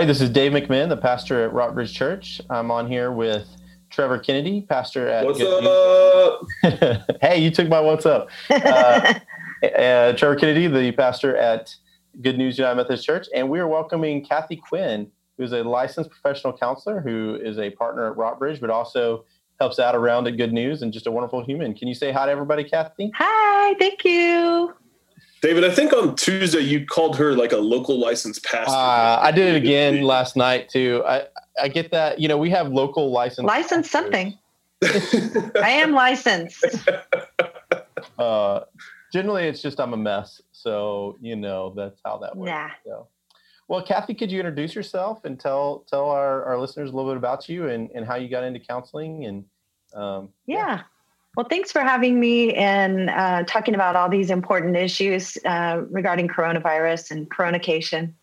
everybody. This is Dave McMinn, the pastor at Rockbridge Church. I'm on here with Trevor Kennedy, pastor at. What's Good up? hey, you took my what's up. Uh, uh, Trevor Kennedy, the pastor at Good News United Methodist Church, and we are welcoming Kathy Quinn, who's a licensed professional counselor who is a partner at Rockbridge, but also helps out around at Good News and just a wonderful human. Can you say hi to everybody, Kathy? Hi, thank you. David, I think on Tuesday you called her like a local licensed pastor. Uh, I did it again last night too. I, I get that. You know, we have local license. License something. I am licensed. Uh, generally, it's just I'm a mess. So you know that's how that works. Nah. So. Well, Kathy, could you introduce yourself and tell tell our, our listeners a little bit about you and, and how you got into counseling and um, yeah. yeah. Well, thanks for having me and uh, talking about all these important issues uh, regarding coronavirus and coronation.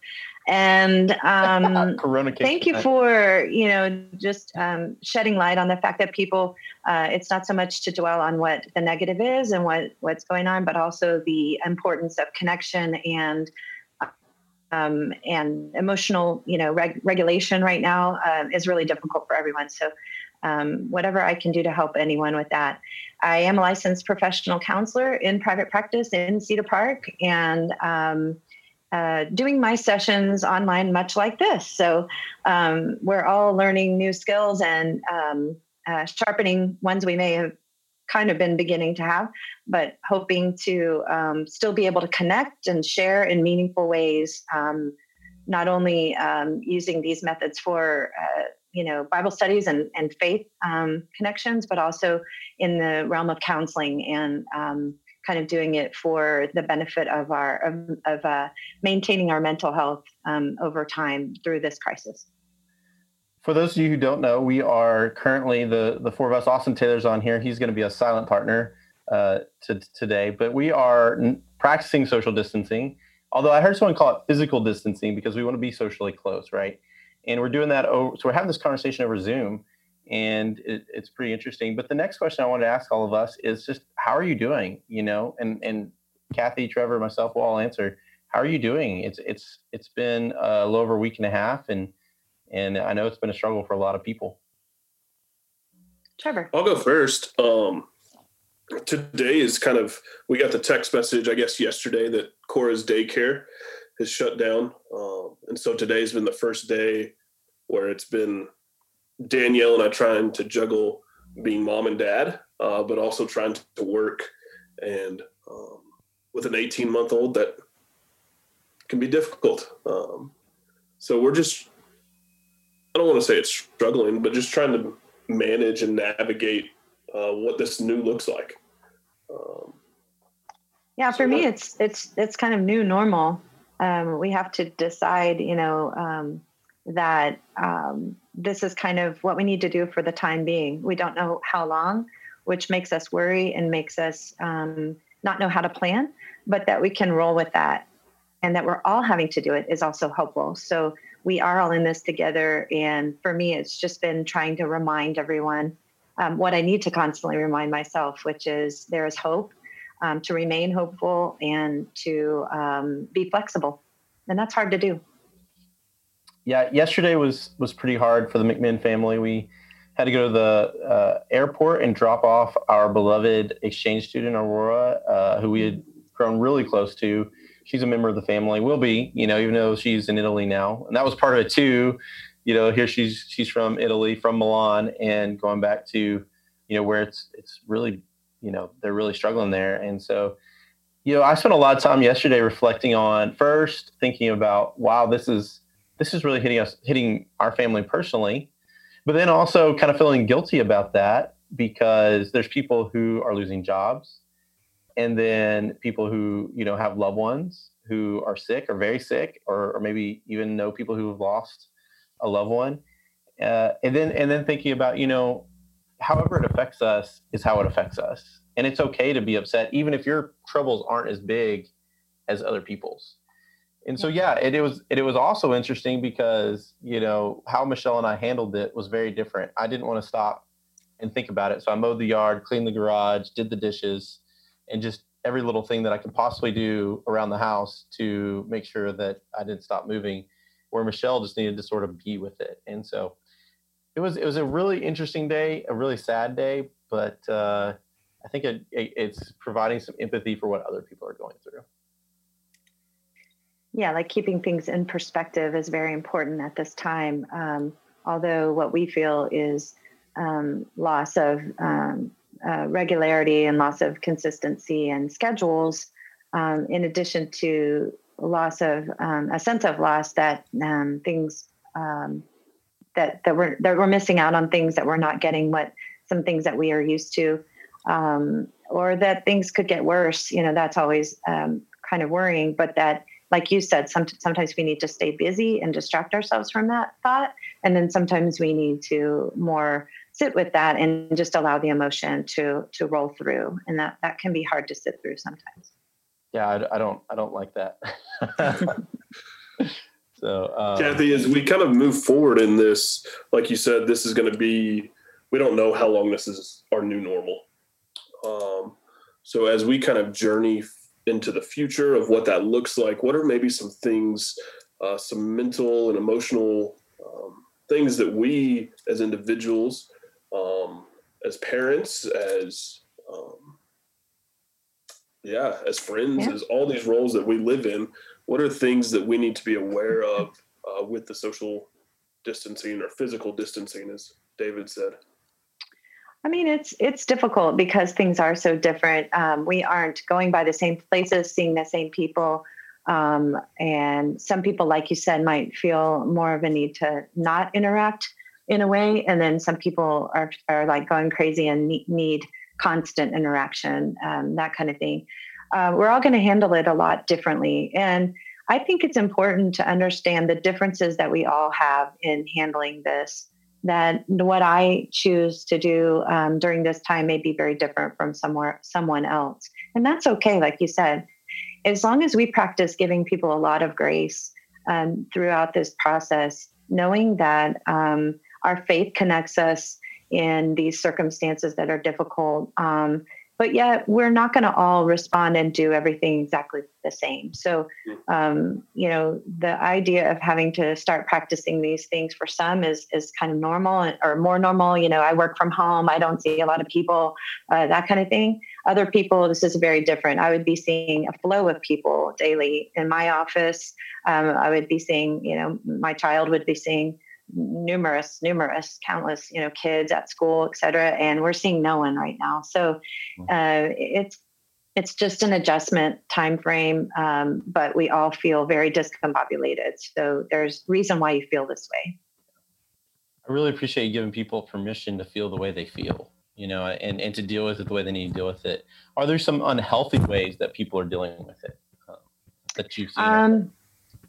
And um, thank you for you know just um, shedding light on the fact that people. Uh, it's not so much to dwell on what the negative is and what what's going on, but also the importance of connection and um, and emotional you know reg- regulation right now uh, is really difficult for everyone. So um, whatever I can do to help anyone with that. I am a licensed professional counselor in private practice in Cedar Park and um, uh, doing my sessions online, much like this. So um, we're all learning new skills and um, uh, sharpening ones we may have kind of been beginning to have, but hoping to um, still be able to connect and share in meaningful ways. Um, not only using these methods for uh, you know bible studies and, and faith um, connections but also in the realm of counseling and um, kind of doing it for the benefit of our of, of uh, maintaining our mental health um, over time through this crisis. For those of you who don't know we are currently the the four of us austin taylor's on here. He's going to be a silent partner uh, to, today but we are practicing social distancing. Although i heard someone call it physical distancing because we want to be socially close right and we're doing that over so we're having this conversation over zoom and it, it's pretty interesting. But the next question i want to ask all of us is just how are you doing? You know and and kathy trevor myself will all answer. How are you doing? It's it's it's been a little over a week and a half and and i know it's been a struggle for a lot of people. Trevor. I'll go first. Um today is kind of we got the text message i guess yesterday that cora's daycare has shut down. Um, and so today's been the first day where it's been Danielle and I trying to juggle being mom and dad, uh, but also trying to work. And um, with an 18 month old, that can be difficult. Um, so we're just, I don't want to say it's struggling, but just trying to manage and navigate uh, what this new looks like. Um, yeah, for so me, it's it's it's kind of new normal. Um, we have to decide, you know, um, that um, this is kind of what we need to do for the time being. We don't know how long, which makes us worry and makes us um, not know how to plan, but that we can roll with that. And that we're all having to do it is also helpful. So we are all in this together. And for me, it's just been trying to remind everyone um, what I need to constantly remind myself, which is there is hope, um, to remain hopeful and to um, be flexible. And that's hard to do yeah, yesterday was was pretty hard for the McMinn family. We had to go to the uh, airport and drop off our beloved exchange student Aurora, uh, who we had grown really close to. She's a member of the family, will be, you know, even though she's in Italy now, and that was part of it too. You know, here she's she's from Italy, from Milan, and going back to, you know, where it's it's really, you know, they're really struggling there, and so you know, I spent a lot of time yesterday reflecting on first thinking about, wow, this is this is really hitting us, hitting our family personally, but then also kind of feeling guilty about that because there's people who are losing jobs, and then people who you know have loved ones who are sick or very sick, or, or maybe even know people who have lost a loved one, uh, and then and then thinking about you know, however it affects us is how it affects us, and it's okay to be upset even if your troubles aren't as big as other people's and so yeah it, it was it, it was also interesting because you know how michelle and i handled it was very different i didn't want to stop and think about it so i mowed the yard cleaned the garage did the dishes and just every little thing that i could possibly do around the house to make sure that i didn't stop moving where Michelle just needed to sort of be with it. And so it was it was a really interesting day, a really sad day, but uh, I think it, it, it's providing some empathy for what other people are going through. Yeah, like keeping things in perspective is very important at this time. Um, although what we feel is um, loss of um, uh, regularity and loss of consistency and schedules, um, in addition to loss of um, a sense of loss that um, things that that we're that we're missing out on things that we're not getting what some things that we are used to, or that things could get worse. You know, that's always kind of worrying. But that, like you said, some, sometimes we need to stay busy and distract ourselves from that thought, and then sometimes we need to more sit with that and just allow the emotion to to roll through, and that that can be hard to sit through sometimes yeah, I, I don't, I don't like that. so, um, Kathy, as we kind of move forward in this, like you said, this is going to be, we don't know how long this is our new normal. Um, so as we kind of journey into the future of what that looks like, what are maybe some things, uh, some mental and emotional um, things that we as individuals, um, as parents, as um, yeah as friends yeah. as all these roles that we live in what are things that we need to be aware of uh, with the social distancing or physical distancing as david said i mean it's it's difficult because things are so different um, we aren't going by the same places seeing the same people um, and some people like you said might feel more of a need to not interact in a way and then some people are, are like going crazy and need constant interaction, um, that kind of thing. Uh, we're all going to handle it a lot differently. And I think it's important to understand the differences that we all have in handling this. That what I choose to do um, during this time may be very different from somewhere someone else, and that's okay. Like you said, as long as we practice giving people a lot of grace um, throughout this process, knowing that um, our faith connects us in these circumstances that are difficult. Um, but yet, we're not going to all respond and do everything exactly the same. So, um, you know, the idea of having to start practicing these things for some is is kind of normal or more normal. You know, I work from home, I don't see a lot of people, uh, that kind of thing. Other people, this is very different. I would be seeing a flow of people daily in my office. Um, I would be seeing, you know, my child would be seeing numerous numerous countless you know kids at school et cetera and we're seeing no one right now. So uh, it's it's just an adjustment time frame um, but we all feel very discombobulated. So there's reason why you feel this way. I really appreciate you giving people permission to feel the way they feel you know and, and to deal with it the way they need to deal with it. Are there some unhealthy ways that people are dealing with it um, that you've seen um,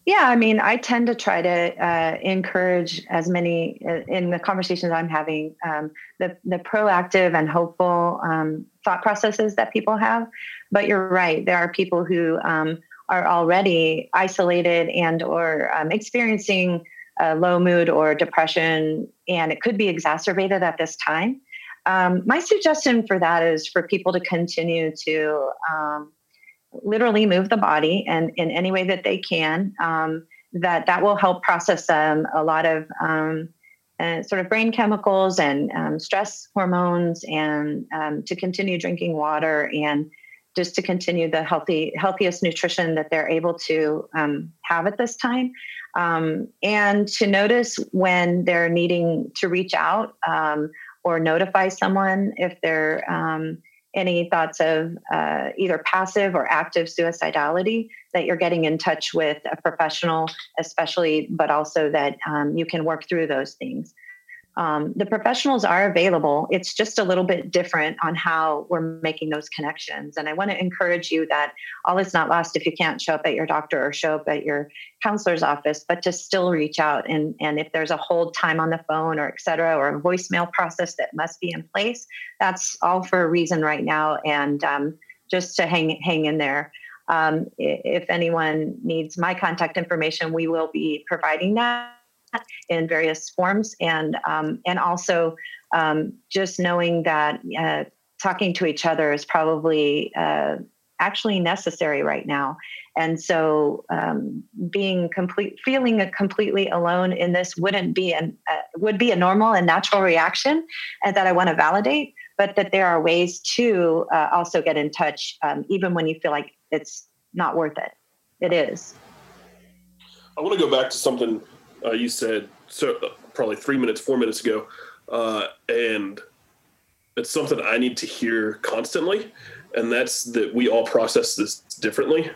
yeah, I mean, I tend to try to uh, encourage as many uh, in the conversations I'm having um, the the proactive and hopeful um, thought processes that people have. But you're right; there are people who um, are already isolated and or um, experiencing low mood or depression, and it could be exacerbated at this time. Um, my suggestion for that is for people to continue to um, literally move the body and in any way that they can um, that that will help process um, a lot of um, uh, sort of brain chemicals and um, stress hormones and um, to continue drinking water and just to continue the healthy healthiest nutrition that they're able to um, have at this time. And to notice when they're needing to reach out or notify someone if they're any thoughts of uh, either passive or active suicidality, that you're getting in touch with a professional, especially, but also that um, you can work through those things. Um, the professionals are available. It's just a little bit different on how we're making those connections. And I want to encourage you that all is not lost if you can't show up at your doctor or show up at your counselor's office, but to still reach out. And, and if there's a hold time on the phone or et cetera, or a voicemail process that must be in place, that's all for a reason right now. And um, just to hang, hang in there. Um, if anyone needs my contact information, we will be providing that in various forms, and um, and also um, just knowing that uh, talking to each other is probably uh, actually necessary right now. And so, um, being complete, feeling completely alone in this wouldn't be an uh, would be a normal and natural reaction, and that I want to validate. But that there are ways to uh, also get in touch, um, even when you feel like it's not worth it. It is. I want to go back to something uh, you said so uh, probably three minutes, four minutes ago, uh, and it's something I need to hear constantly, and that's that we all process this differently.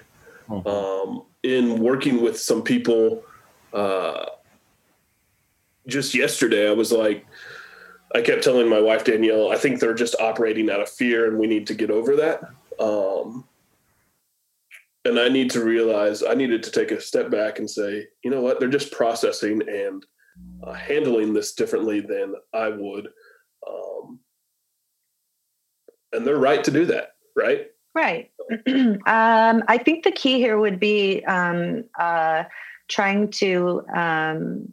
Mm-hmm. Um, in working with some people, uh, just yesterday, I was like, I kept telling my wife Danielle, I think they're just operating out of fear, and we need to get over that. Um, and I need to realize I needed to take a step back and say, you know what, they're just processing and uh, handling this differently than I would, um, and they're right to do that, right? Right. um, I think the key here would be um, uh, trying to um,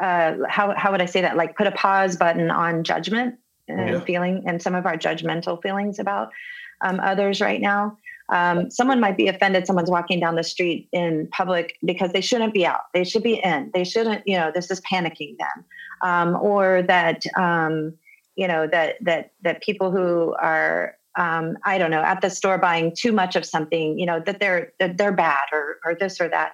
uh, how how would I say that? Like put a pause button on judgment and yeah. feeling and some of our judgmental feelings about um, others right now. Um, someone might be offended someone's walking down the street in public because they shouldn't be out. They should be in. They shouldn't you know this is panicking them. Um, or that um, you know that that that people who are um, I don't know at the store buying too much of something you know that they're that they're bad or or this or that.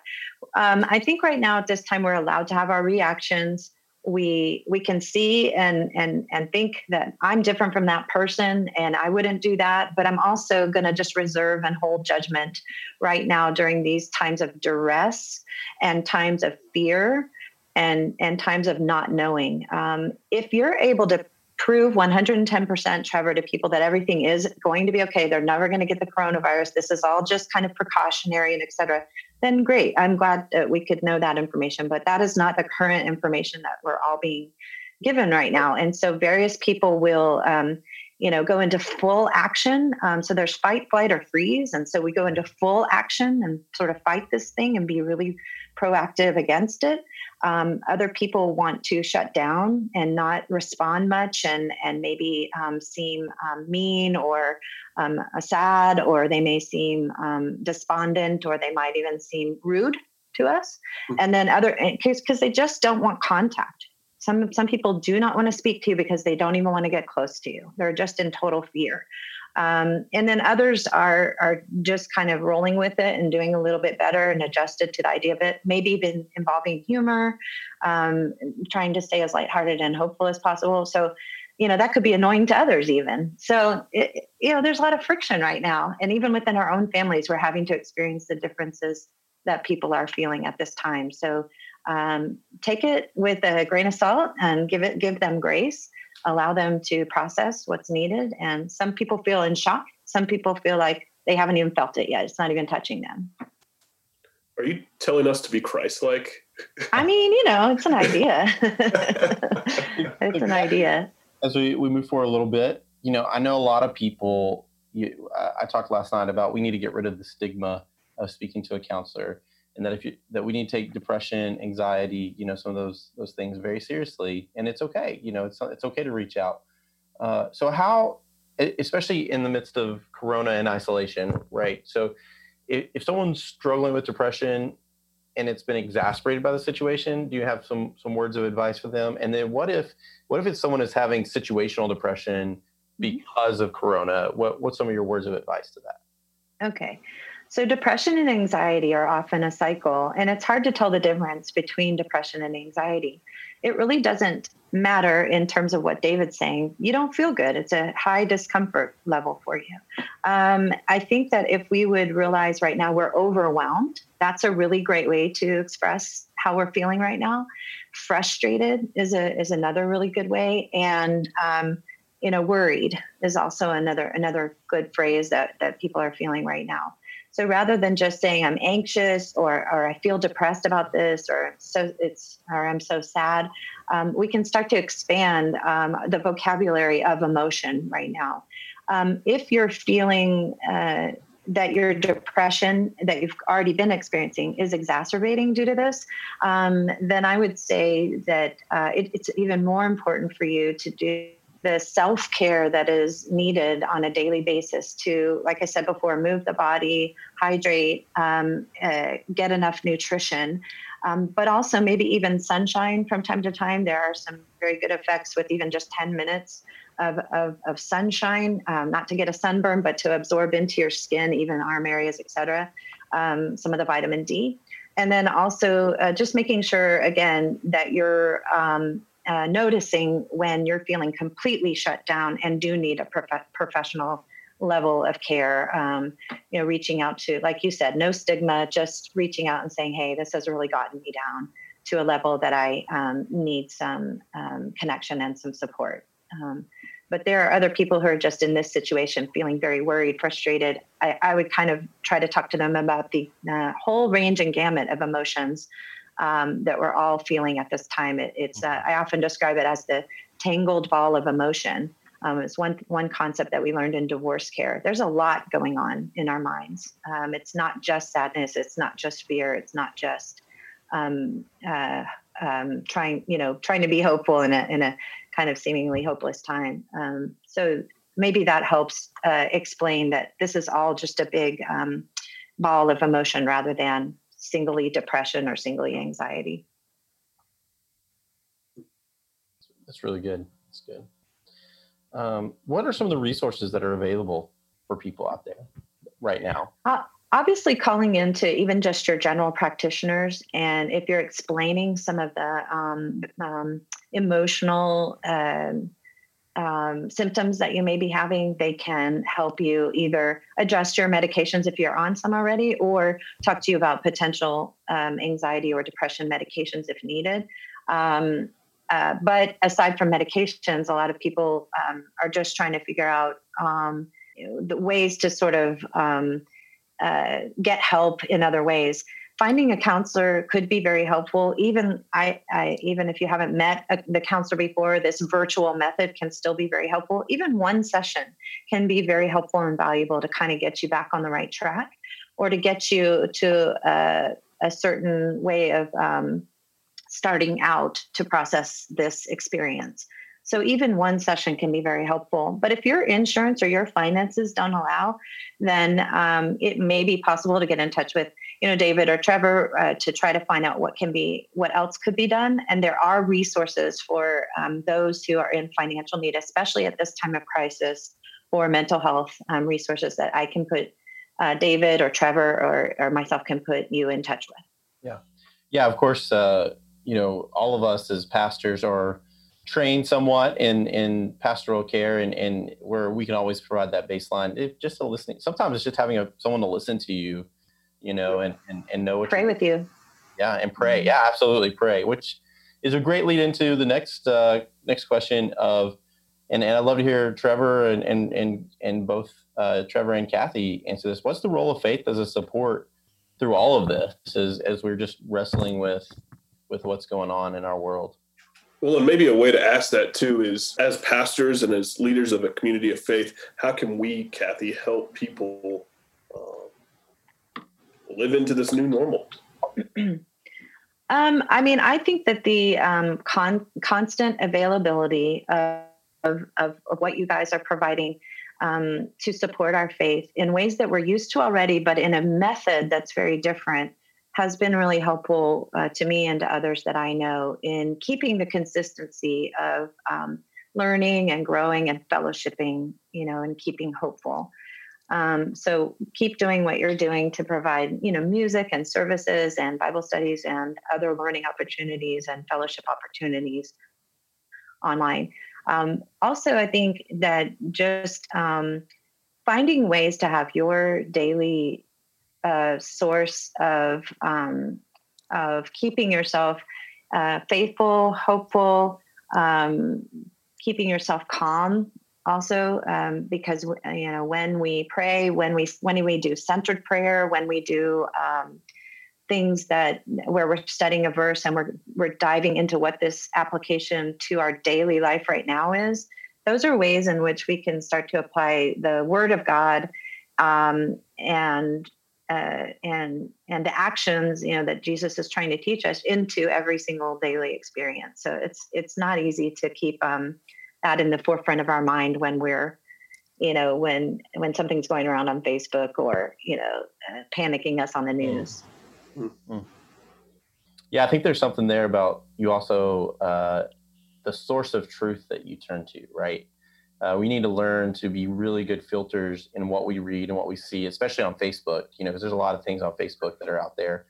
Um, I think right now at this time we're allowed to have our reactions we we can see and and and think that i'm different from that person and i wouldn't do that but i'm also going to just reserve and hold judgment right now during these times of duress and times of fear and and times of not knowing. Um, if you're able to prove 110% trevor to people that everything is going to be okay they're never going to get the coronavirus this is all just kind of precautionary and et cetera then great. I'm glad that we could know that information, but that is not the current information that we're all being given right now. And so various people will, um, you know, go into full action. Um, so there's fight, flight, or freeze. And so we go into full action and sort of fight this thing and be really proactive against it. Um, other people want to shut down and not respond much and, and maybe um, seem um, mean or um, sad, or they may seem um, despondent, or they might even seem rude to us. Mm-hmm. And then other because they just don't want contact. Some some people do not want to speak to you because they don't even want to get close to you. They're just in total fear. Um, and then others are are just kind of rolling with it and doing a little bit better and adjusted to the idea of it. Maybe even involving humor, um, trying to stay as lighthearted and hopeful as possible. So you know that could be annoying to others even so it, you know there's a lot of friction right now and even within our own families we're having to experience the differences that people are feeling at this time so um, take it with a grain of salt and give it give them grace allow them to process what's needed. And some people feel in shock. Some people feel like they haven't even felt it yet. It's not even touching them. Are you telling us to be christ-like? I mean you know it's an idea. It's an idea. As we, we move forward a little bit, you know, I know a lot of people. You, I talked last night about we need to get rid of the stigma of speaking to a counselor, and that if you that we need to take depression, anxiety, you know, some of those those things very seriously, and it's okay. You know, it's it's okay to reach out. Uh, so how, especially in the midst of Corona and isolation, right? So if, if someone's struggling with depression and it's been exasperated by the situation, do you have some some words of advice for them? And then what if what if it's someone is having situational depression mm-hmm. because of corona? What what's some of your words of advice to that? Okay. So depression and anxiety are often a cycle and it's hard to tell the difference between depression and anxiety. It really doesn't matter in terms of what David's saying. You don't feel good. It's a high discomfort level for you. Um, I think that if we would realize right now we're overwhelmed, that's a really great way to express how we're feeling right now. Frustrated is a is another really good way, and um, you know, worried is also another another good phrase that that people are feeling right now. So rather than just saying I'm anxious or or I feel depressed about this or so it's or I'm so sad, um, we can start to expand um, the vocabulary of emotion right now. Um, if you're feeling uh, that your depression that you've already been experiencing is exacerbating due to this, um, then I would say that uh, it, it's even more important for you to do the self care that is needed on a daily basis to, like I said before, move the body, hydrate, um, uh, get enough nutrition, um, but also maybe even sunshine from time to time. There are some very good effects with even just 10 minutes of, of, of sunshine, um, not to get a sunburn, but to absorb into your skin, even arm areas, etc. Um, some of the vitamin D. And then also uh, just making sure, again, that you're um, uh, noticing when you're feeling completely shut down and do need a prof- professional level of care um, you know reaching out to like you said no stigma just reaching out and saying hey this has really gotten me down to a level that i um, need some um, connection and some support. Um, but there are other people who are just in this situation feeling very worried frustrated. I, I would kind of try to talk to them about the uh, whole range and gamut of emotions um, that we're all feeling at this time. It, it's uh, I often describe it as the tangled ball of emotion. Um, it's one one concept that we learned in divorce care. There's a lot going on in our minds. Um, it's not just sadness. It's not just fear. It's not just um, uh, um, trying you know trying to be hopeful in a in a kind of seemingly hopeless time. Um, so maybe that helps uh, explain that this is all just a big um, ball of emotion rather than singly depression or singly anxiety. That's really good. That's good. Um, what are some of the resources that are available for people out there right now? Uh, obviously, calling into even just your general practitioners, and if you're explaining some of the um, um, emotional um, um, symptoms that you may be having, they can help you either adjust your medications if you're on some already, or talk to you about potential um, anxiety or depression medications if needed. Um, uh, but aside from medications, a lot of people um, are just trying to figure out um, the ways to sort of um, uh, get help in other ways finding a counselor could be very helpful. Even I, I even if you haven't met a, the counselor before, this virtual method can still be very helpful. Even one session can be very helpful and valuable to kind of get you back on the right track, or to get you to a, a certain way of um, starting out to process this experience. So even one session can be very helpful. But if your insurance or your finances don't allow, then um, it may be possible to get in touch with you know David or Trevor uh, to try to find out what can be what else could be done. And there are resources for um, those who are in financial need, especially at this time of crisis, or mental health um, resources that I can put uh, David or Trevor or, or myself can put you in touch with. Yeah, yeah. Of course, uh, you know all of us as pastors are trained somewhat in in pastoral care and and where we can always provide that baseline if just a listening sometimes it's just having a someone to listen to you you know and and, and know what pray with you. Yeah and pray. Mm-hmm. yeah absolutely pray which is a great lead into the next uh next question of and, and i'd love to hear trevor and and and, and both uh, trevor and kathy answer this. What's the role of faith as a support through all of this as as we're just wrestling with with what's going on in our world? Well, and maybe a way to ask that too is as pastors and as leaders of a community of faith, how can we, Kathy, help people live into this new normal? um, I mean, I think that the um, con- constant availability of, of, of, what you guys are providing um, to support our faith in ways that we're used to already, but in a method that's very different has been really helpful uh, to me and to others that I know in keeping the consistency of um, learning and growing and fellowshipping, you know, and keeping hopeful. Um, so keep doing what you're doing to provide, you know, music and services and Bible studies and other learning opportunities and fellowship opportunities online. Um, also, I think that just um, finding ways to have your daily a source of um, of keeping yourself uh, faithful, hopeful, um, keeping yourself calm. Also, um, because you know when we pray, when we when we do centered prayer, when we do um, things that where we're studying a verse and we're we're diving into what this application to our daily life right now is. Those are ways in which we can start to apply the Word of God um, and uh, and and the actions you know that Jesus is trying to teach us into every single daily experience. So it's it's not easy to keep um, that in the forefront of our mind when we're you know when when something's going around on facebook or you know uh, panicking us on the mm. news mm-hmm. yeah i think there's something there about you also uh, the source of truth that you turn to right uh, we need to learn to be really good filters in what we read and what we see especially on facebook you know because there's a lot of things on facebook that are out there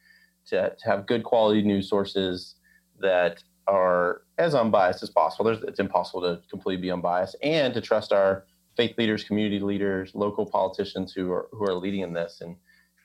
to, to have good quality news sources that are as unbiased as possible. There's, it's impossible to completely be unbiased, and to trust our faith leaders, community leaders, local politicians who are who are leading in this, and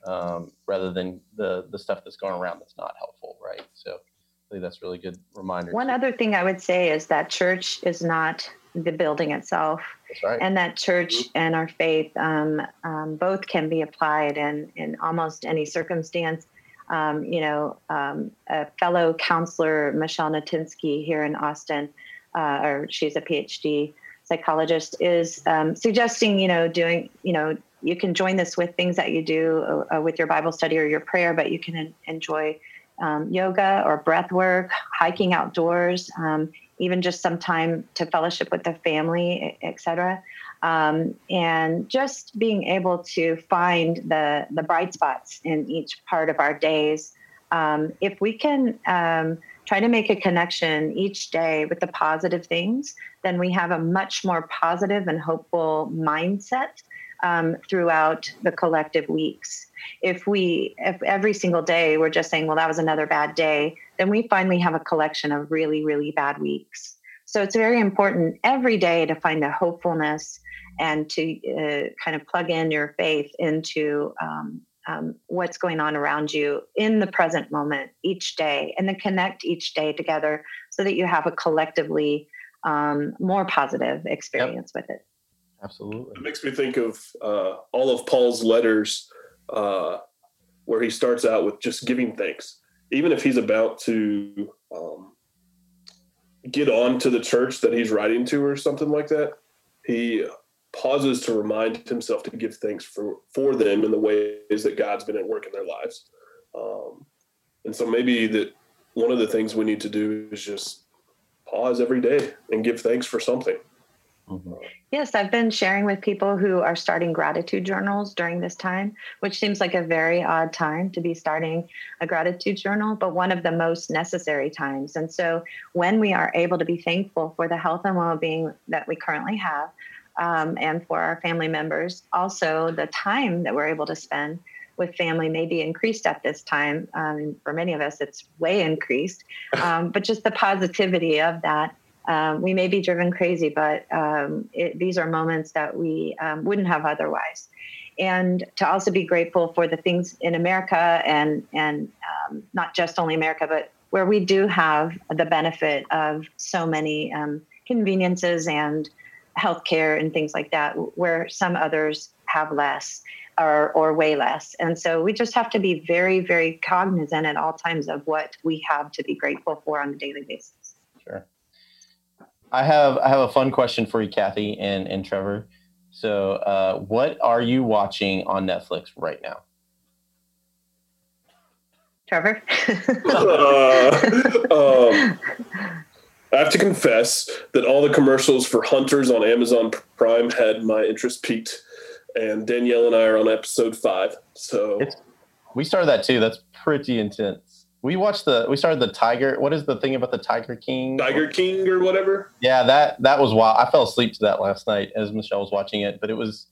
um, rather than the the stuff that's going around that's not helpful, right? So I think that's really good reminder. One other thing I would say is that church is not the building itself, right. and that church mm-hmm. and our faith um, um, both can be applied in in almost any circumstance um, you know, um, a fellow counselor, Michelle Natinsky here in Austin, uh, or she's a PhD psychologist, is um, suggesting, you know, doing, you know, you can join this with things that you do uh, with your Bible study or your prayer, but you can en- enjoy um, yoga or breath work, hiking outdoors, um, even just some time to fellowship with the family, etc um, and just being able to find the the bright spots in each part of our days. Um, if we can um, try to make a connection each day with the positive things, then we have a much more positive and hopeful mindset um, throughout the collective weeks. If we, if every single day we're just saying, well, that was another bad day, then we finally have a collection of really, really bad weeks. So it's very important every day to find the hopefulness and to uh, kind of plug in your faith into um, um, what's going on around you in the present moment each day, and then connect each day together so that you have a collectively um, more positive experience yep. with it. Absolutely. It makes me think of uh, all of Paul's letters uh, where he starts out with just giving thanks. Even if he's about to um, get on to the church that he's writing to or something like that, he pauses to remind himself to give thanks for for them in the ways that God's been at work in their lives. Um, and so maybe that one of the things we need to do is just pause every day and give thanks for something. Mm-hmm. Yes, I've been sharing with people who are starting gratitude journals during this time, which seems like a very odd time to be starting a gratitude journal, but one of the most necessary times. And so, when we are able to be thankful for the health and well being that we currently have, um, and for our family members. Also, the time that we're able to spend with family may be increased at this time. Um, for many of us, it's way increased. Um, but just the positivity of that. Um, we may be driven crazy, but um, it, these are moments that we um, wouldn't have otherwise. And to also be grateful for the things in America and and um, not just only America, but where we do have the benefit of so many conveniences and healthcare and things like that, where some others have less or, or way less. And so we just have to be very, very cognizant at all times of what we have to be grateful for on a daily basis. Sure. I have I have a fun question for you, Kathy and, and Trevor. So, uh, what are you watching on Netflix right now? Trevor. uh, um, I have to confess that all the commercials for Hunters on Amazon Prime had my interest peaked, and Danielle and I are on episode five. So it's, we started that too. That's pretty intense. We watched the we started the Tiger. What is the thing about the Tiger King? Tiger King or whatever. Yeah, that that was wild. I fell asleep to that last night as Michelle was watching it, but it was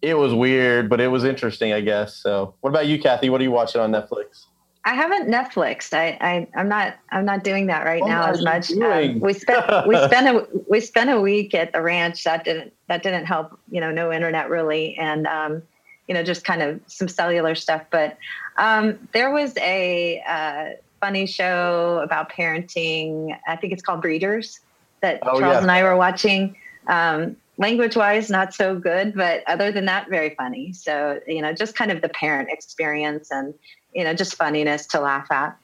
it was weird, but it was interesting, I guess. So, what about you, Kathy? What are you watching on Netflix? I haven't Netflixed. I, I i'm not I'm not doing that right now as much. Um, we spent we spent a we spent a week at the ranch. That didn't that didn't help. You know, no internet really, and um, you know, just kind of some cellular stuff. But um, there was a uh, funny show about parenting. I think it's called Breeders that oh, Charles yeah. and I were watching. Um, language wise, not so good, but other than that, very funny. So you know, just kind of the parent experience and you know, just funniness to laugh at.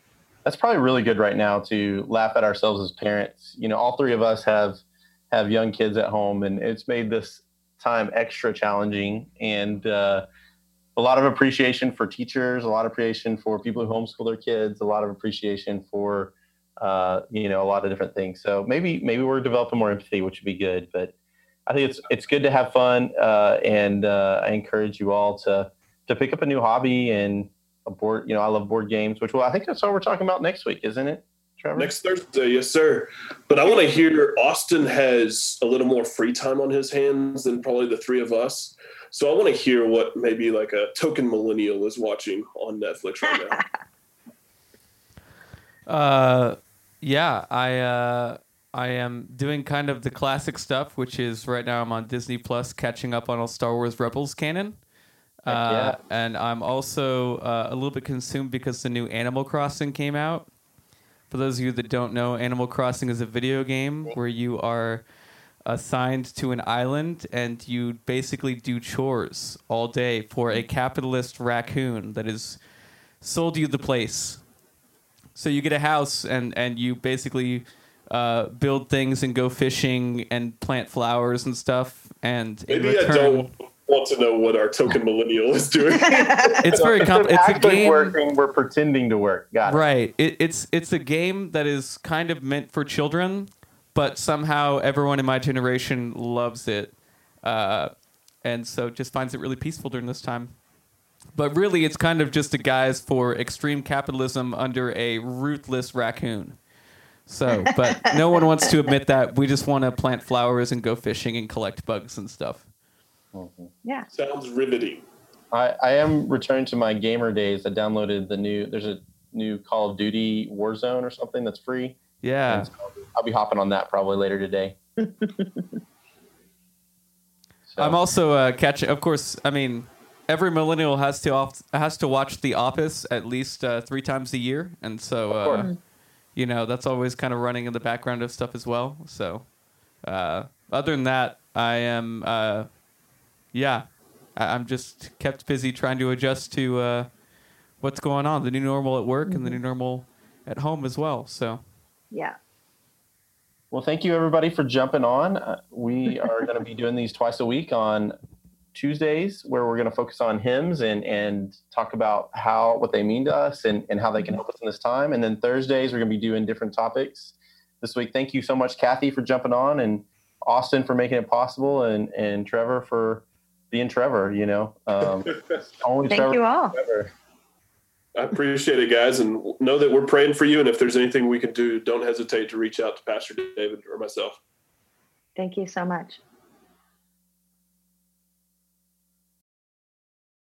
That's probably really good right now to laugh at ourselves as parents. You know, all three of us have have young kids at home, and it's made this time extra challenging. And uh, a lot of appreciation for teachers, a lot of appreciation for people who homeschool their kids, a lot of appreciation for uh, you know, a lot of different things. So maybe maybe we're developing more empathy, which would be good. But I think it's it's good to have fun, uh, and uh, I encourage you all to to pick up a new hobby and a board. You know, I love board games, which well, I think that's what we're talking about next week, isn't it? Trevor? Next Thursday, yes, sir. But I want to hear Austin has a little more free time on his hands than probably the three of us. So I want to hear what maybe like a token millennial is watching on Netflix right now. Uh, yeah, I uh, I am doing kind of the classic stuff, which is right now I'm on Disney Plus, catching up on all Star Wars Rebels canon. Uh, yeah. And I'm also uh, a little bit consumed because the new Animal Crossing came out. For those of you that don't know, Animal Crossing is a video game where you are assigned to an island and you basically do chores all day for a capitalist raccoon that has sold you the place so you get a house and and you basically uh, build things and go fishing and plant flowers and stuff. And maybe return, I don't want to know what our token millennial is doing. it's very complicated. It's a game. Working, we're pretending to work. Got it. Right. It, it's it's a game that is kind of meant for children, but somehow everyone in my generation loves it, uh, and so just finds it really peaceful during this time but really it's kind of just a guise for extreme capitalism under a ruthless raccoon. So, but no one wants to admit that. We just want to plant flowers and go fishing and collect bugs and stuff. Mm-hmm. Yeah. Sounds riveting. I, I am returning to my gamer days. I downloaded the new, there's a new Call of Duty Warzone or something that's free. Yeah. So I'll be hopping on that probably later today. so. I'm also uh, catching, of course, I mean, every millennial has to off, has to watch The Office at least uh, three times a year, and so uh, you know that's always kind of running in the background of stuff as well. So uh, other than that, I am uh, yeah, I- am just kept busy trying to adjust to uh, what's going on, the new normal at work mm-hmm. and the new mm-hmm. normal at home as well. So yeah. Well, thank you everybody for jumping on. Uh, we are going to be doing these twice a week on Tuesdays where we're going to focus on hymns and and talk about how what they mean to us and, and how they can help us in this time. And then Thursdays we're going to be doing different topics this week. Thank you so much, Kathy, for jumping on, and Austin for making it possible, and and Trevor for being Trevor. You know, um, only Thank Trevor you all. Trevor. I appreciate it, guys, and know that we're praying for you. And if there's anything we can do, don't hesitate to reach out to Pastor David or myself. Thank you so much.